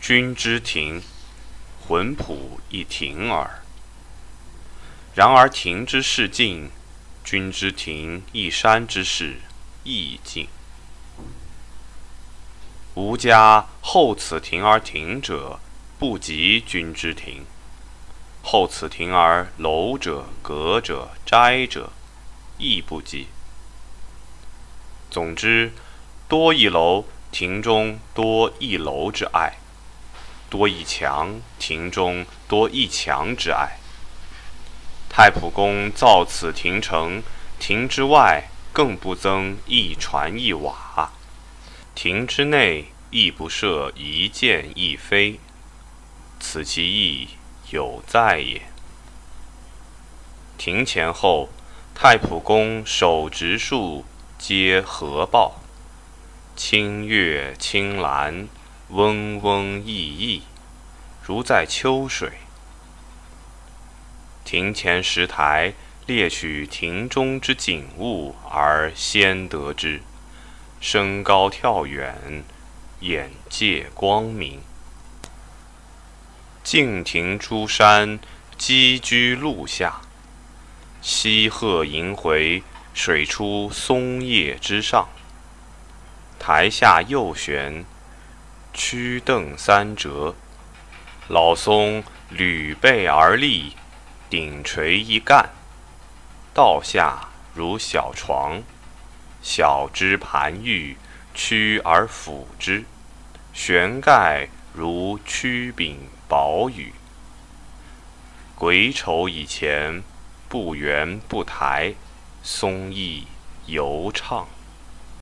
君之庭，魂甫一庭耳。然而庭之事静，君之庭一山之势亦近。吾家后此庭而亭者，不及君之庭；后此庭而楼者、阁者、斋者，亦不及。总之，多一楼，庭中多一楼之爱；多一墙，庭中多一墙之爱。太仆公造此庭城，庭之外更不增一船一瓦。庭之内亦不设一箭一飞，此其意有在也。庭前后，太仆公手植树，皆合抱，清月青兰，嗡嗡熠熠，如在秋水。庭前石台，列取庭中之景物而先得之。升高跳远，眼界光明。径庭出山，栖居路下。溪壑萦回，水出松叶之上。台下右悬，曲凳三折。老松屡背而立，顶垂一干，道下如小床。小之盘玉，屈而俯之，悬盖如曲柄宝羽。癸丑以前，不圆不抬，松意犹畅。